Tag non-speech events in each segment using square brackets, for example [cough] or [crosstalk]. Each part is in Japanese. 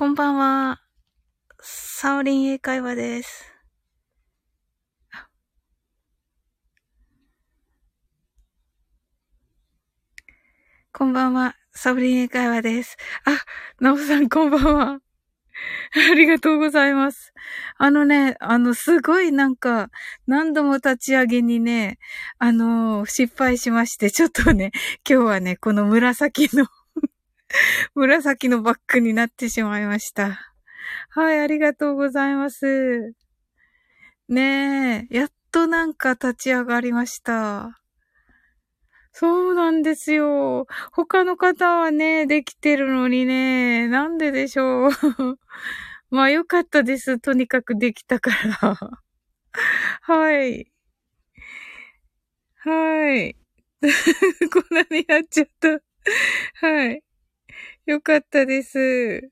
こんばんは。サオリン英会話です。こんばんは。サオリン英会話です。あ、ナオさんこんばんは。ありがとうございます。あのね、あの、すごいなんか、何度も立ち上げにね、あの、失敗しまして、ちょっとね、今日はね、この紫の [laughs] 紫のバッグになってしまいました。はい、ありがとうございます。ねえ、やっとなんか立ち上がりました。そうなんですよ。他の方はね、できてるのにね、なんででしょう。[laughs] まあよかったです。とにかくできたから。[laughs] はい。はい。こんなになっちゃった。はい。よかったです。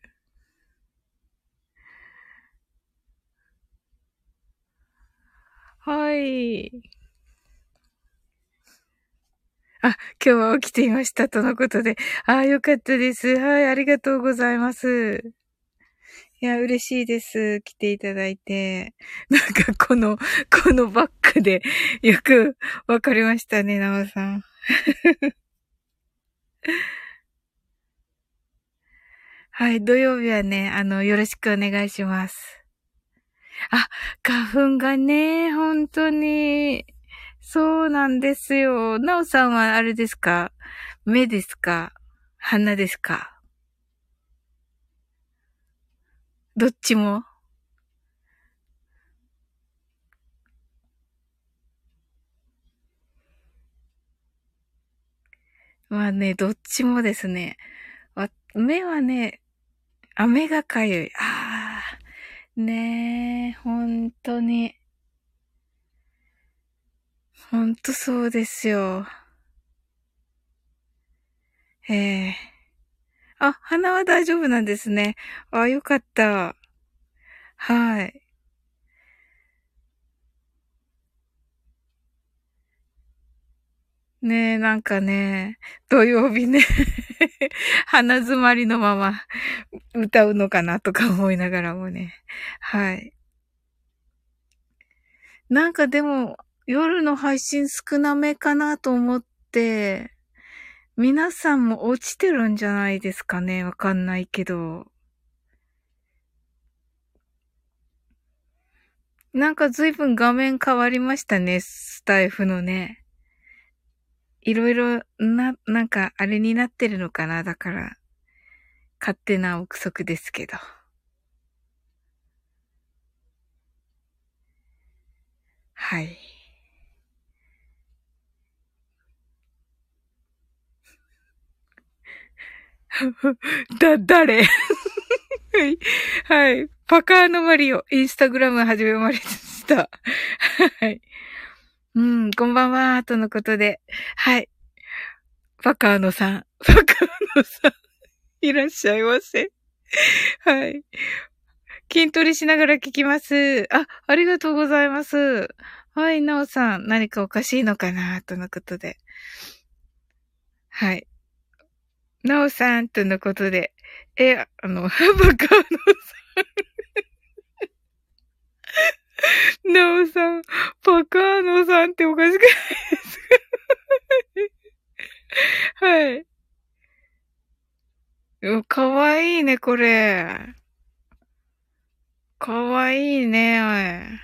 はい。あ、今日は起きていました。とのことで。ああ、よかったです。はい、ありがとうございます。いや、嬉しいです。来ていただいて。[laughs] なんか、この、このバックで、[laughs] よくわかりましたね、なおさん。はい、土曜日はね、あの、よろしくお願いします。あ、花粉がね、本当に、そうなんですよ。なおさんはあれですか？目ですか？鼻ですか？どっちも？まあね、どっちもですね。目はね、雨がかゆい。ああ、ねえ、本当に。本当そうですよ。ええー、あ、鼻は大丈夫なんですね。あ、よかった。はい。ねえ、なんかね、土曜日ね [laughs] 鼻詰まりのまま歌うのかなとか思いながらもね。はい。なんかでも、夜の配信少なめかなと思って、皆さんも落ちてるんじゃないですかね。わかんないけど。なんか随分画面変わりましたね。スタイフのね。いろいろな、なんかあれになってるのかなだから、勝手な憶測ですけど。はい。[laughs] だ、誰？はい。はい。パカーノマリオ、インスタグラム始めました。[laughs] はい。うん、こんばんは、とのことで。はい。パカーノさん、パカーノさん、いらっしゃいませ。はい。筋トレしながら聞きます。あ、ありがとうございます。はい、なおさん、何かおかしいのかな、とのことで。はい。なおさん、とのことで。え、あの、[laughs] パカーノさん。[laughs] なおさん、パカーノさんっておかしくないですか？はい。かわいいね、これ。かわいいね。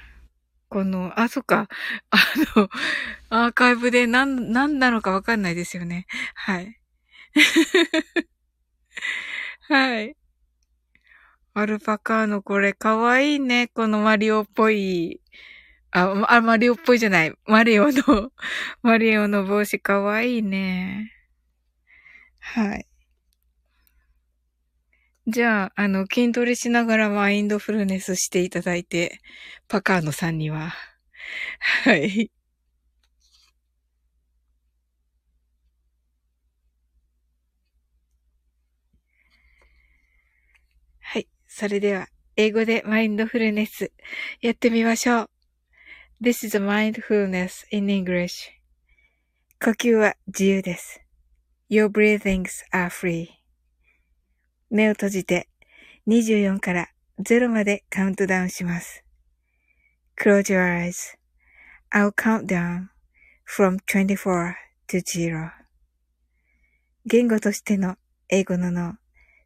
この、あ、そっか。あの、アーカイブで何、何なのかわかんないですよね。はい。[laughs] はい。アルパカーノこれかわいいね。このマリオっぽい。あ、あ、マリオっぽいじゃない。マリオの、[laughs] マリオの帽子かわいいね。はい。じゃあ、あの、筋トレしながらマインドフルネスしていただいて、パカーノさんには。はい。それでは、英語でマインドフルネスやってみましょう。This is mindfulness in English. 呼吸は自由です。Your breathings are free. 目を閉じて24から0までカウントダウンします。Close your eyes.I'll count down from 24 to 0. 言語としての英語の脳、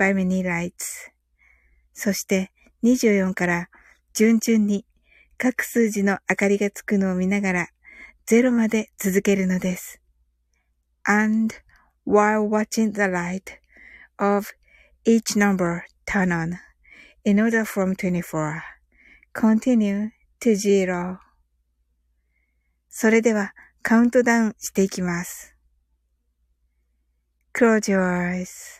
by many lights そして24から順々に各数字の明かりがつくのを見ながら0まで続けるのです。And while watching the light of each number turn on in order from 24. Continue to zero. それではカウントダウンしていきます。Close your eyes.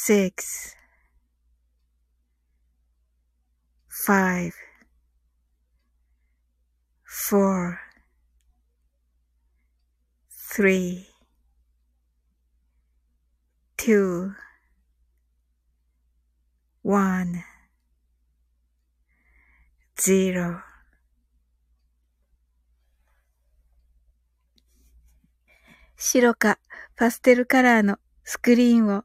six, five, four, three, two, one, zero 白かパステルカラーのスクリーンを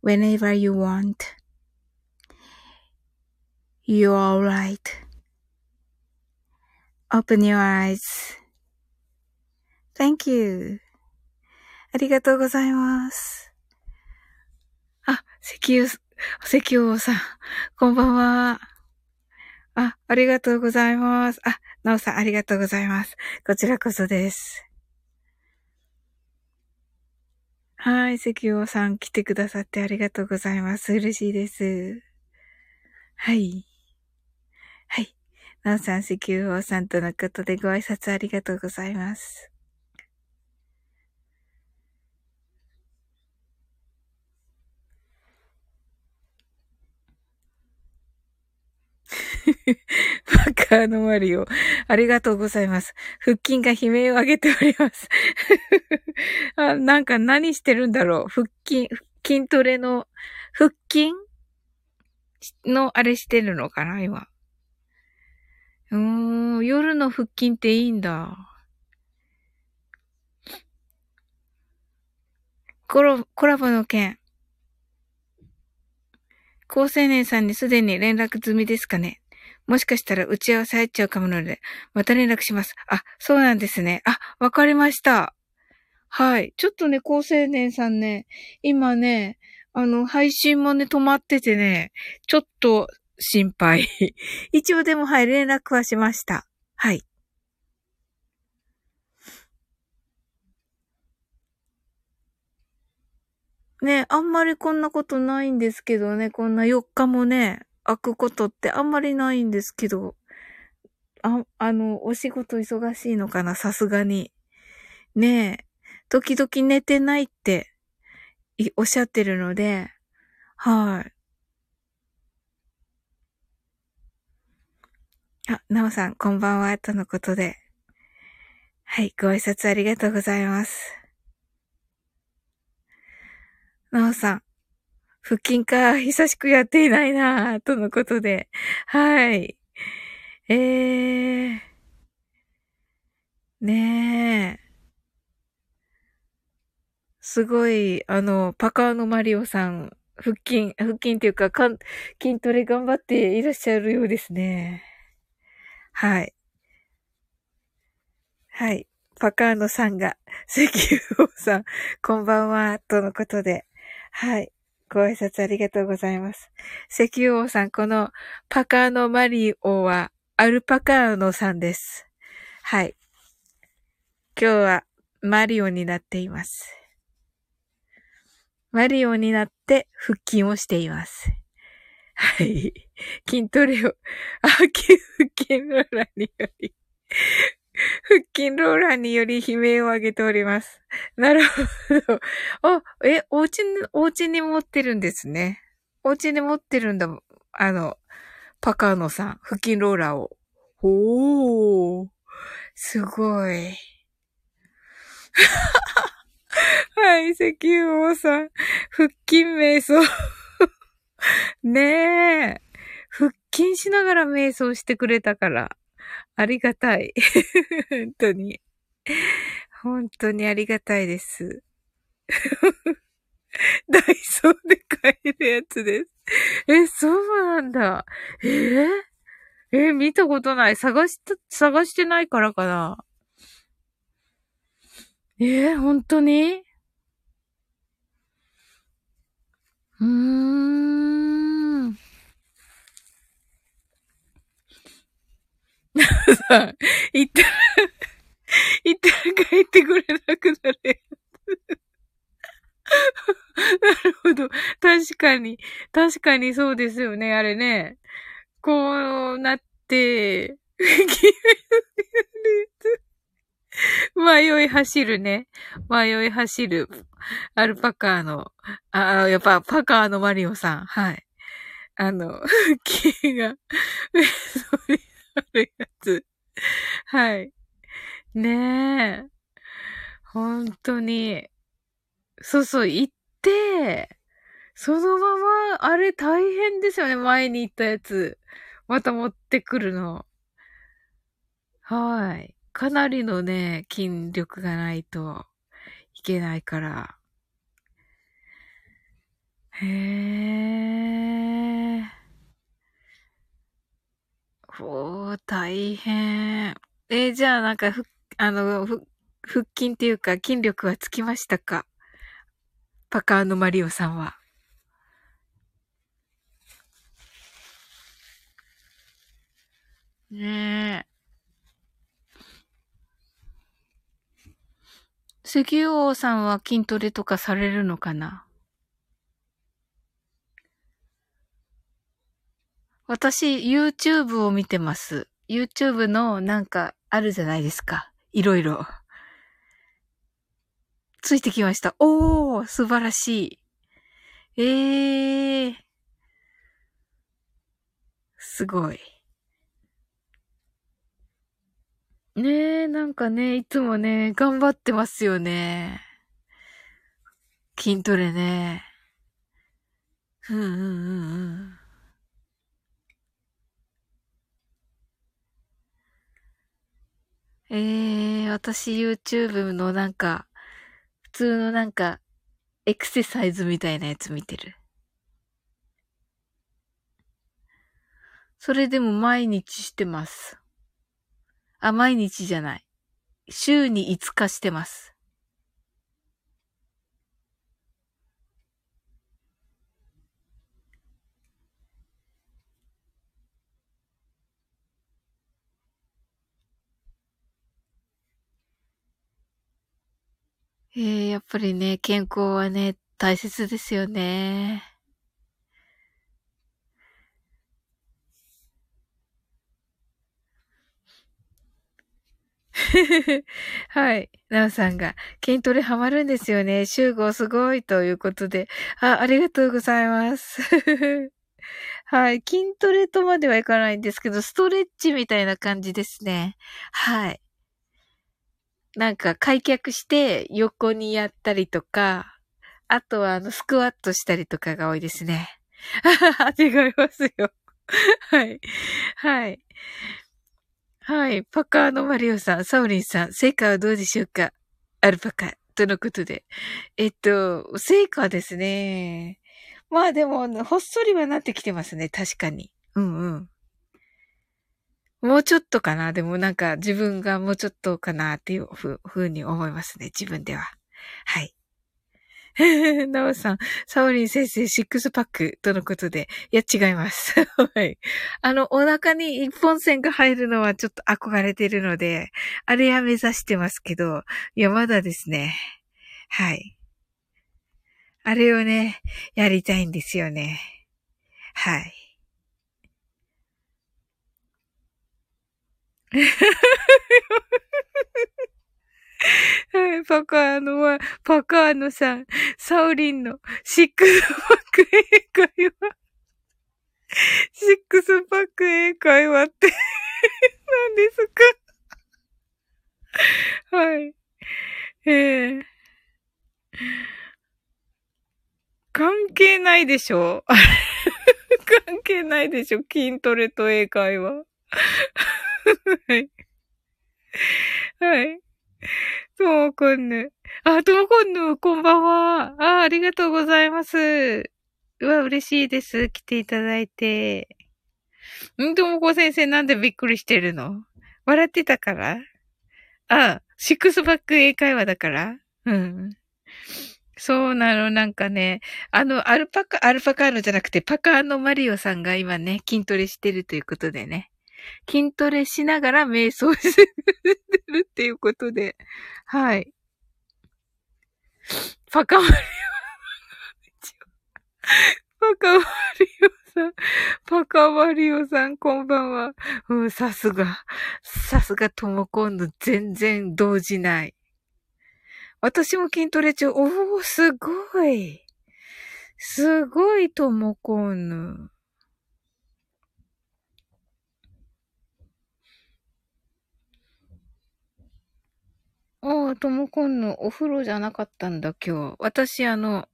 whenever you want. You are alright. Open your eyes. Thank you. ありがとうございます。あ石油、石油王さん、こんばんは。あ、ありがとうございます。あ、なおさん、ありがとうございます。こちらこそです。はい、石油王さん来てくださってありがとうございます。嬉しいです。はい。はい。なおさん、石油王さんとのことでご挨拶ありがとうございます。[laughs] バカーノマリオ。ありがとうございます。腹筋が悲鳴を上げております。あなんか何してるんだろう。腹筋、筋トレの、腹筋のあれしてるのかな今。うーん、夜の腹筋っていいんだ。コロ、コラボの件。高青年さんにすでに連絡済みですかねもしかしたら打ち合わせ入っちゃうかもので、また連絡します。あ、そうなんですね。あ、わかりました。はい。ちょっとね、高青年さんね、今ね、あの、配信もね、止まっててね、ちょっと心配。[laughs] 一応でも、はい、連絡はしました。はい。ね、あんまりこんなことないんですけどね、こんな4日もね、開くことってあんまりないんですけど、あ、あの、お仕事忙しいのかな、さすがに。ねえ、時々寝てないっておっしゃってるので、はい。あ、なおさん、こんばんは、とのことで。はい、ご挨拶ありがとうございます。なおさん、腹筋か、久しくやっていないな、とのことで。はい。えー。ねえ。すごい、あの、パカーノマリオさん、腹筋、腹筋っていうか、かん筋トレ頑張っていらっしゃるようですね。はい。はい。パカーノさんが、石油王さん、こんばんは、とのことで。はい。ご挨拶ありがとうございます。石油王さん、このパカーノマリオは、アルパカーノさんです。はい。今日はマリオになっています。マリオになって腹筋をしています。はい。筋トレを、あ、腹筋ローラにより、腹筋ローラーにより悲鳴を上げております。なるほど。あ、え、お家に、お家に持ってるんですね。お家に持ってるんだ。あの、パカーノさん、腹筋ローラーを。おー。すごい。[laughs] はい、石油王さん。腹筋瞑想。[laughs] ねえ。腹筋しながら瞑想してくれたから。ありがたい。[laughs] 本当に。本当にありがたいです。[laughs] ダイソーで買えるやつです。え、そうなんだ。え、え、見たことない。探した探してないからかな。え、本当に？うーん。さ、行ったら、行ったら帰ってくれなくなる。なるほど。確かに。確かにそうですよね、あれね。こうなって、[laughs] 迷い走るね。迷い走る。アルパカーの、あ、やっぱパカーのマリオさん。はい。あの、[laughs] 木が、[laughs] になるやつ。はい。ねえ。本当に。そうそう、行って、そのまま、あれ大変ですよね。前に行ったやつ。また持ってくるの。はい。かなりのね、筋力がないといけないから。へえ。おー、大変。えー、じゃあなんか、ふ、あの、ふ、腹筋っていうか筋力はつきましたか？パカーノマリオさんは。ねえ。石油王さんは筋トレとかされるのかな？私、YouTube を見てます。YouTube のなんかあるじゃないですか。いろいろ。ついてきました。おー、素晴らしい。ええー。すごい。ねえ、なんかね、いつもね、頑張ってますよね。筋トレね。うんうんうんうん。ええー、私 YouTube のなんか、普通のなんか、エクササイズみたいなやつ見てる。それでも毎日してます。あ、毎日じゃない。週に5日してます。えー、やっぱりね、健康はね、大切ですよね。[laughs] はい。なおさんが、筋トレハマるんですよね。集合すごいということで。あ、ありがとうございます。[laughs] はい。筋トレとまではいかないんですけど、ストレッチみたいな感じですね。はい。なんか開脚して横にやったりとか、あとはあのスクワットしたりとかが多いですね。[laughs] 違いますよ。[laughs] はい。はい。はい。パカーのマリオさん、サウリンさん、成果はどうでしょうか？アルパカ。とのことで。えっと、成果ですね。まあでも、ほっそりはなってきてますね。確かに。うんうん。もうちょっとかな？でもなんか自分がもうちょっとかなっていうふうに思いますね。自分では。はい。[laughs] なおさん、サオリン先生、シックスパックとのことで。いや、違います。[laughs] はい。あの、お腹に一本線が入るのはちょっと憧れてるので、あれは目指してますけど、いや、まだですね。はい。あれをね、やりたいんですよね。はい。はい、パカーノは、パカーノさん、サオリンのシックスパック英会話。シックスパック英会話って [laughs] 何ですか？はい。ええー、関係ないでしょ？[laughs] 関係ないでしょ？筋トレと英会話。[laughs] はい。はい。ともこんぬ。あ、ともこんぬ、こんばんは。あ、ありがとうございます。うわ、嬉しいです。来ていただいて。ん？ともこ先生なんでびっくりしてるの？笑ってたから？あ、シックスバック英会話だから？うん。そうなの、なんかね、あの、アルパカ、アルパカーノじゃなくて、パカーノマリオさんが今ね、筋トレしてるということでね。筋トレしながら瞑想してるっていうことで、はい。パカマリオ、パカマリオさん、パカマリオさん、こんばんは。うん、さすが、さすがともこんの全然動じない。私も筋トレ中、おー、すごい。すごいともこんぬ。ああ、ともこんのお風呂じゃなかったんだ、今日。私、あの、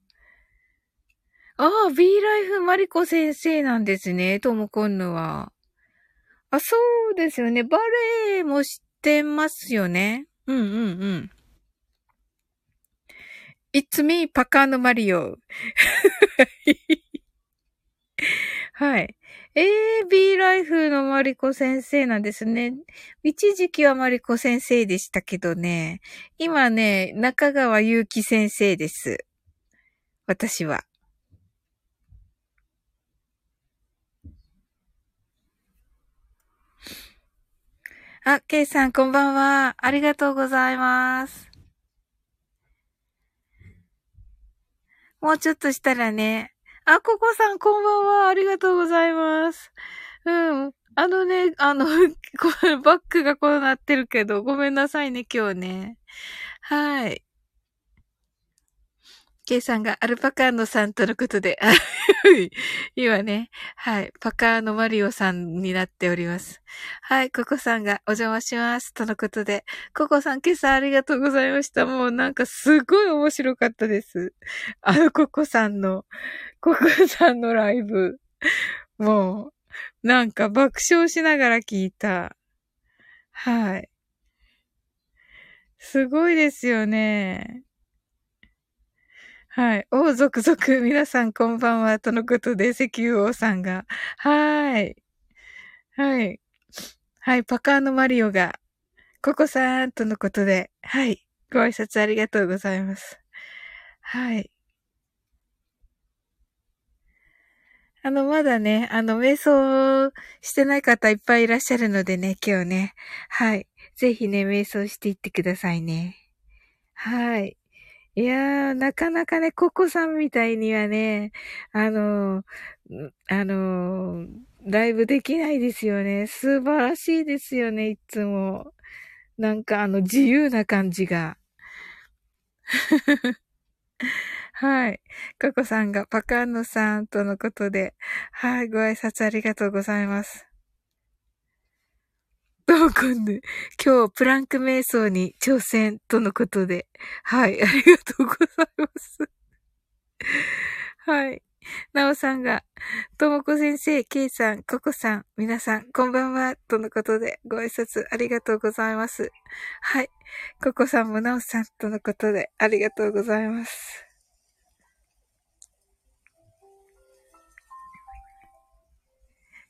ああ、B ライフマリコ先生なんですね、ともこんのは。あ、そうですよね。バレエもしてますよね。うんうんうん。It's me, パカーノマリオ。[laughs] はい。AB ライフのマリコ先生なんですね。一時期はマリコ先生でしたけどね。今ね、中川祐希先生です。私は。あ、ケイさんこんばんは。ありがとうございます。もうちょっとしたらね、あ、ここさん、こんばんは。ありがとうございます。うん。あのね、あの、[laughs] バックがこうなってるけど、ごめんなさいね、今日ね。はい。ケイさんがアルパカーノさんとのことで、[laughs] 今ね、はい、パカーノマリオさんになっております。はい、ココさんがお邪魔します。とのことで、ココさん今朝ありがとうございました。もうなんかすごい面白かったです。あのココさんの、ココさんのライブ。もう、なんか爆笑しながら聞いた。はい。すごいですよね。はい。おう、続々、皆さんこんばんは。とのことで、石油王さんが。はい。はい。はい。パカーノマリオが、ココさんとのことで、はい。ご挨拶ありがとうございます。はい。あの、まだね、あの、瞑想してない方いっぱいいらっしゃるのでね、今日ね。はい。ぜひね、瞑想していってくださいね。はい。いやー、なかなかね、ココさんみたいにはね、あのー、あのー、ライブできないですよね。素晴らしいですよね、いつも。なんかあの、自由な感じが。[laughs] はい。ココさんがパカンノさんとのことで、はい、ご挨拶ありがとうございます。どうくんで、今日プランク瞑想に挑戦とのことで、はい、ありがとうございます。はい。なおさんが、ともこ先生、けいさん、ここさん、皆さん、こんばんは、とのことで、ご挨拶ありがとうございます。はい。ここさんもなおさん、とのことで、ありがとうございます。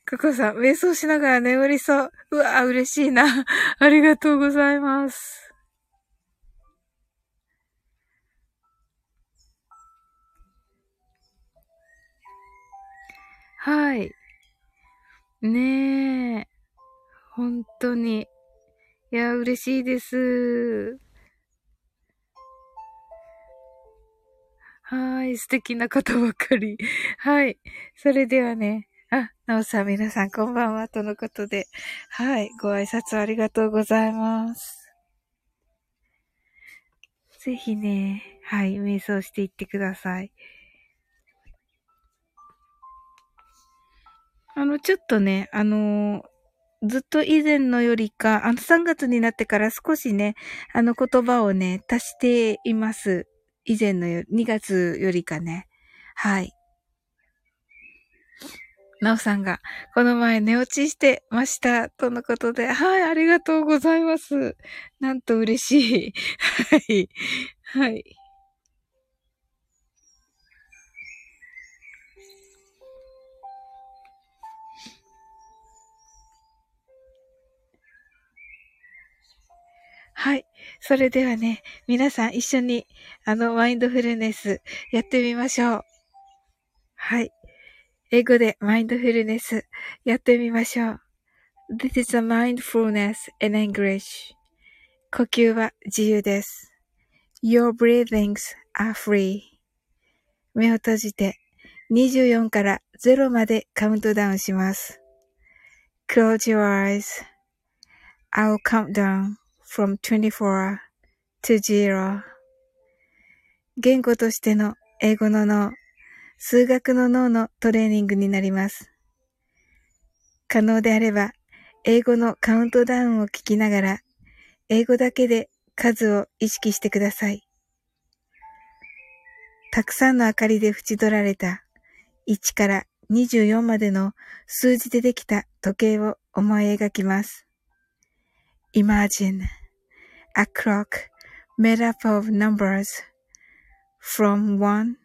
ここさん、瞑想しながら眠りそう。うわ嬉しいな。[laughs] ありがとうございます。はい。ねえ。本当に。いや、嬉しいです。はい。素敵なことばかり。はい。それではね。なおさん、皆さん、こんばんは。とのことで。はい。ご挨拶ありがとうございます。ぜひね、はい。瞑想していってください。あの、ちょっとね、あのー、ずっと以前のよりか、あの、3月になってから少しね、あの言葉をね、足しています。以前のよ、2月よりかね。はい。なおさんが、この前寝落ちしてました。とのことで、はい、ありがとうございます。なんと嬉しい。はい。はい。はい。それではね、皆さん一緒に、あの、マインドフルネスやってみましょう。はい。英語でマインドフルネスやってみましょう。This is a mindfulness in English. 呼吸は自由です。Your breathings are free. 目を閉じて24から0までカウントダウンします。Close your eyes. I'll count down from 24 to 0言語としての英語の脳、数学の脳のトレーニングになります。可能であれば、英語のカウントダウンを聞きながら、英語だけで数を意識してください。たくさんの明かりで縁取られた1から24までの数字でできた時計を思い描きます。Imagine a clock made up of numbers from 1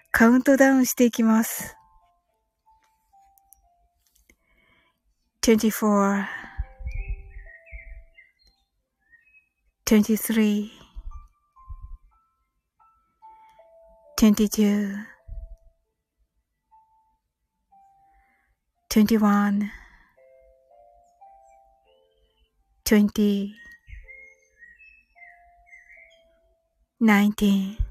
カウントダウンしていきます。24 23 22 21 20 19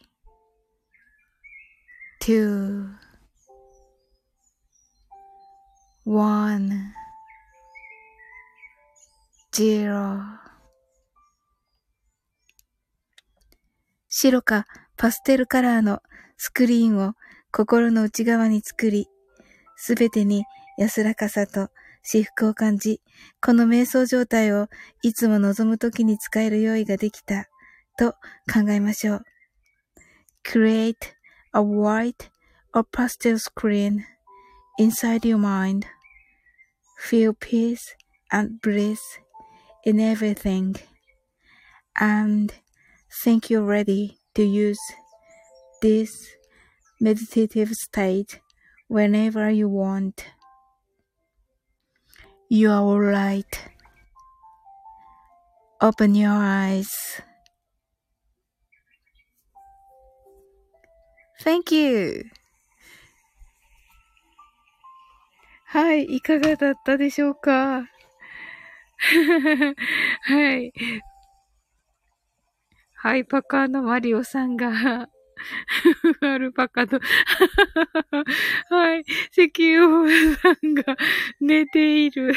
two, one, zero 白かパステルカラーのスクリーンを心の内側に作り、すべてに安らかさと至福を感じ、この瞑想状態をいつも望むときに使える用意ができたと考えましょう。Create a white or pastel screen inside your mind. Feel peace and bliss in everything. And think you're ready to use this meditative state whenever you want. You are alright. Open your eyes. Thank you. はい、いかがだったでしょうか？[laughs] はい。はい、パカのマリオさんが [laughs] アルパカと [laughs] はい、石油王さんが寝ている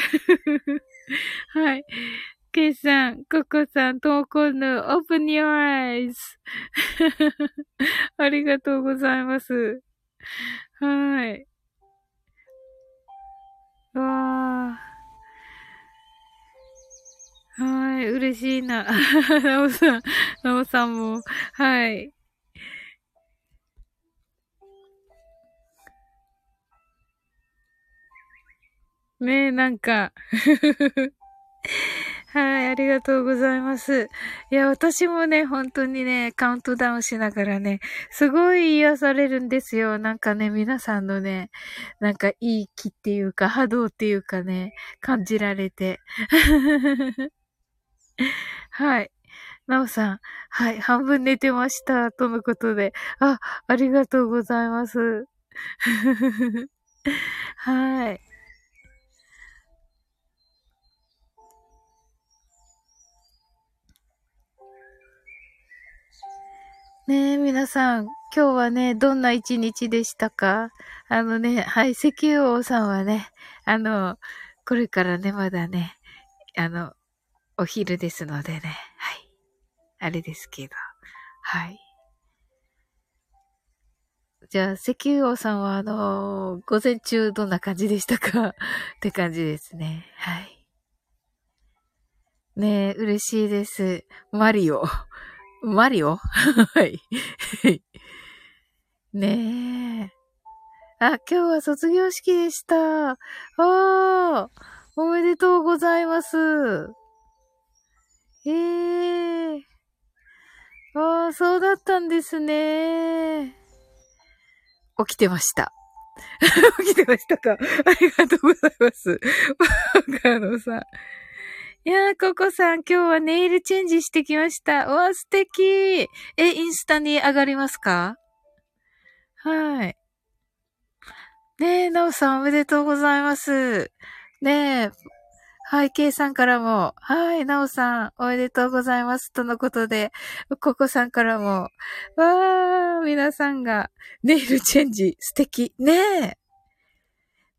はい。ケイさん、ココさん、トーコヌ、open your eyes [laughs] ありがとうございます。はい。わー。はい、嬉しいな。[laughs] なおさん、なおさんも、はい。ねえ、なんか [laughs] はい、ありがとうございます。いや、私もね、本当にね、カウントダウンしながらね、すごい癒されるんですよ。なんかね、皆さんのね、なんかいい気っていうか、波動っていうかね、感じられて。[laughs] はい。なおさん、はい、半分寝てました、とのことで。あ、ありがとうございます。[laughs] はい。ねえ、皆さん、今日はね、どんな一日でしたか？あのね、はい、石油王さんはね、あの、これからね、まだね、あの、お昼ですのでね、はい。あれですけど、はい。じゃあ、石油王さんは、あの午前中どんな感じでしたか？[laughs] って感じですね。はい。ねえ、嬉しいです。マリオ。マリオはい。ねえ。あ、今日は卒業式でした。ああ、おめでとうございます。ええー。ああ、そうだったんですね。起きてました。[laughs] 起きてましたかありがとうございます。あのさ、いやー、ココさん、今日はネイルチェンジしてきました。わー、素敵。え、インスタに上がりますか？はい。ねえ、なおさん、おめでとうございます。ねえ、はい、ケイさんからも、はい、なおさん、おめでとうございます。とのことで、ココさんからも、わー、皆さんが、ネイルチェンジ、素敵。ねえ。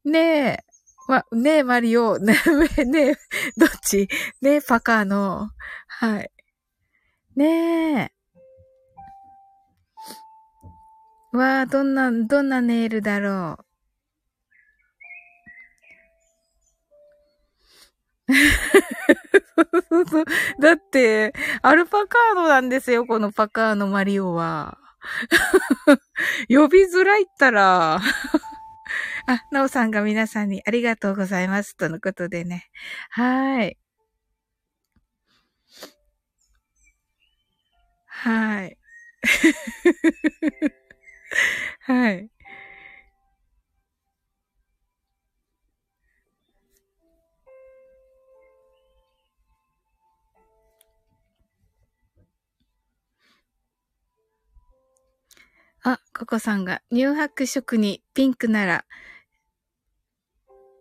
ねえ。ま、ねえ、マリオ、ねえ、[laughs] ねえ、どっち？ねえ、パカーの、はい。ねえ。わあ、どんな、どんなネイルだろう。そうそう。だって、アルパカードなんですよ、このパカーのマリオは。[laughs] 呼びづらいったらあ、なおさんが皆さんにありがとうございます。とのことでね。はい。はい。[laughs] はい。あココさんが乳白色にピンクなら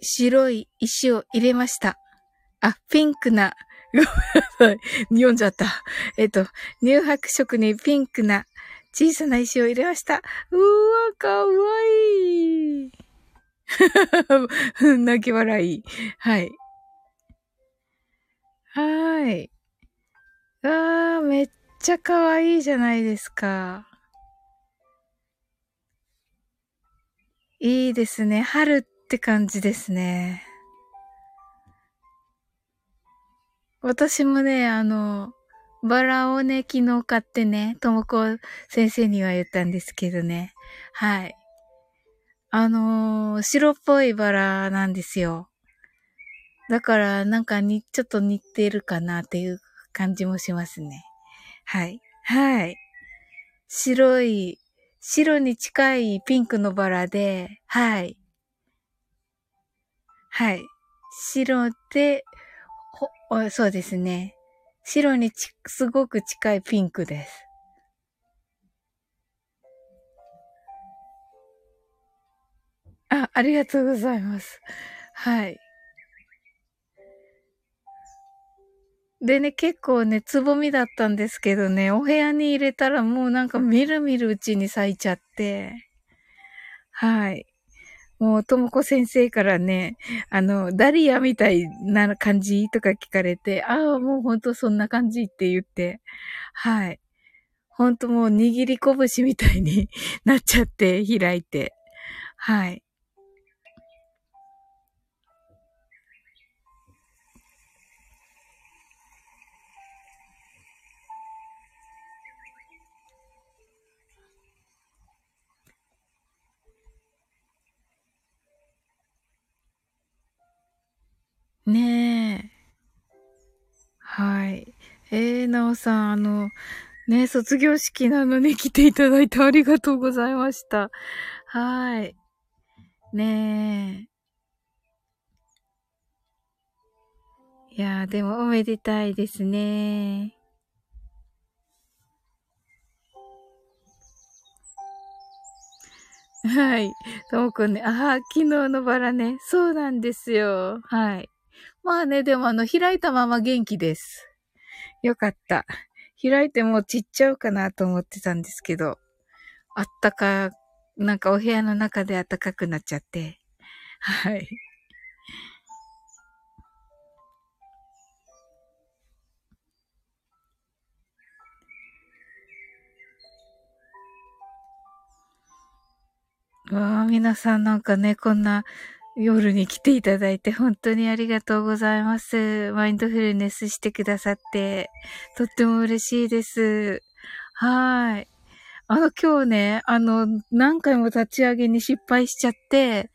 白い石を入れました。あ、ピンクな、ごめんなさい。読んじゃった。えっと、乳白色にピンクな小さな石を入れました。うわ、かわいい。[laughs] 泣き笑い。はい。はーい。わー、めっちゃかわいいじゃないですか。いいですね。春っって感じですね。私もね、あの、バラをね、昨日買ってね、ともこ先生には言ったんですけどね。はい。あのー、白っぽいバラなんですよ。だから、なんかに、ちょっと似てるかなっていう感じもしますね。はい。はい。白い、白に近いピンクのバラで、はい。はい。白で、ほ、そうですね。白にち、すごく近いピンクです。あ、ありがとうございます。はい。でね、結構ね、つぼみだったんですけどね、お部屋に入れたらもうなんかみるみるうちに咲いちゃって、はい。もう、ともこ先生からね、あの、ダリアみたいな感じとか聞かれて、ああ、もうほんとそんな感じって言って、はい。ほんともう握り拳みたいに [laughs] なっちゃって開いて、はい。ねえ。はい。えー、なおさん、あの、ね、卒業式なのに来ていただいてありがとうございました。はい。ねえ。いやでもおめでたいですね。はい。ともくんね、ああ、昨日のバラね。そうなんですよ。はい。まあね、でもあの、開いたまま元気です。よかった。開いてもう散っちゃうかなと思ってたんですけど、あったか、なんかお部屋の中で暖かくなっちゃって。はい。わあ、皆さんなんかね、こんな夜に来ていただいて本当にありがとうございます。マインドフルネスしてくださって、とっても嬉しいです。はい。あの今日ね、あの、何回も立ち上げに失敗しちゃって、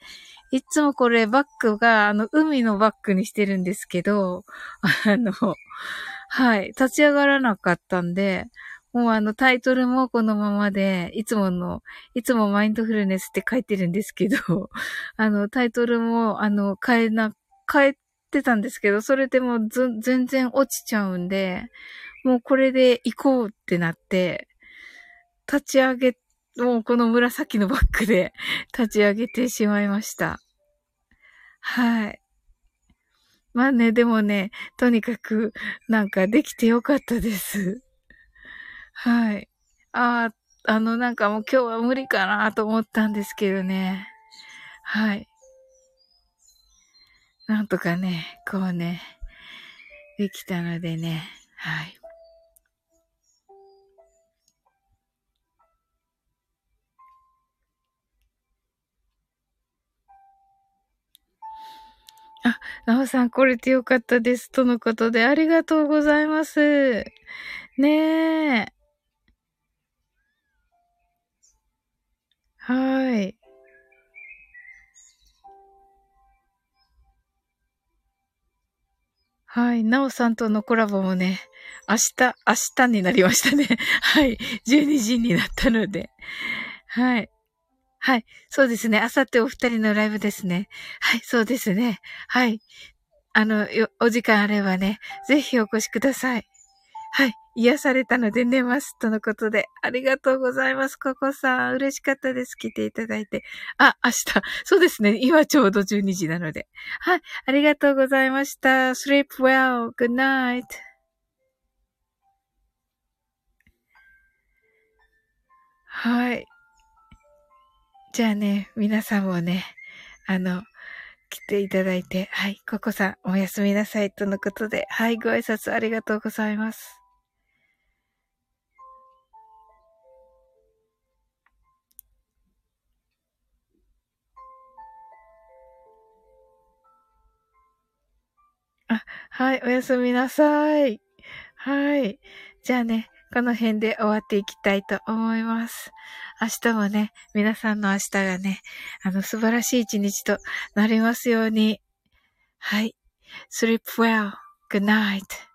いつもこれバックが、あの、海のバックにしてるんですけど、あの、はい、立ち上がらなかったんで、もうあのタイトルもこのままで、いつもの、いつもマインドフルネスって書いてるんですけど、[laughs] あのタイトルもあの変えな、変えてたんですけど、それでも全然落ちちゃうんで、もうこれで行こうってなって、立ち上げ、もうこの紫のバッグで [laughs] 立ち上げてしまいました。はい。まあね、でもね、とにかくなんかできてよかったです。はい。ああ、あの、なんかもう今日は無理かなと思ったんですけどね。はい。なんとかね、こうね、できたのでね、はい。あ、なおさん来れてよかったです。とのことで、ありがとうございます。ねえ。はい。はい。なおさんとのコラボもね、明日、明日になりましたね。[laughs] はい。12時になったので。はい。はい。そうですね。あさってお二人のライブですね。はい。そうですね。はい。あの、お時間あればね、ぜひお越しください。はい。癒されたので寝ます。とのことで。ありがとうございます。ココさん。嬉しかったです。来ていただいて。あ、明日。[laughs] そうですね。今ちょうど12時なので。はい。ありがとうございました。sleep well. good night. はい。じゃあね、皆さんもね、あの、来ていただいて、はい、ココさん、おやすみなさい、とのことで、はい、ご挨拶ありがとうございます。[laughs] はい、おやすみなさい。はい。じゃあね、この辺で終わっていきたいと思います。明日もね、皆さんの明日がね、あの素晴らしい一日となりますように。はい。sleep well. Good night.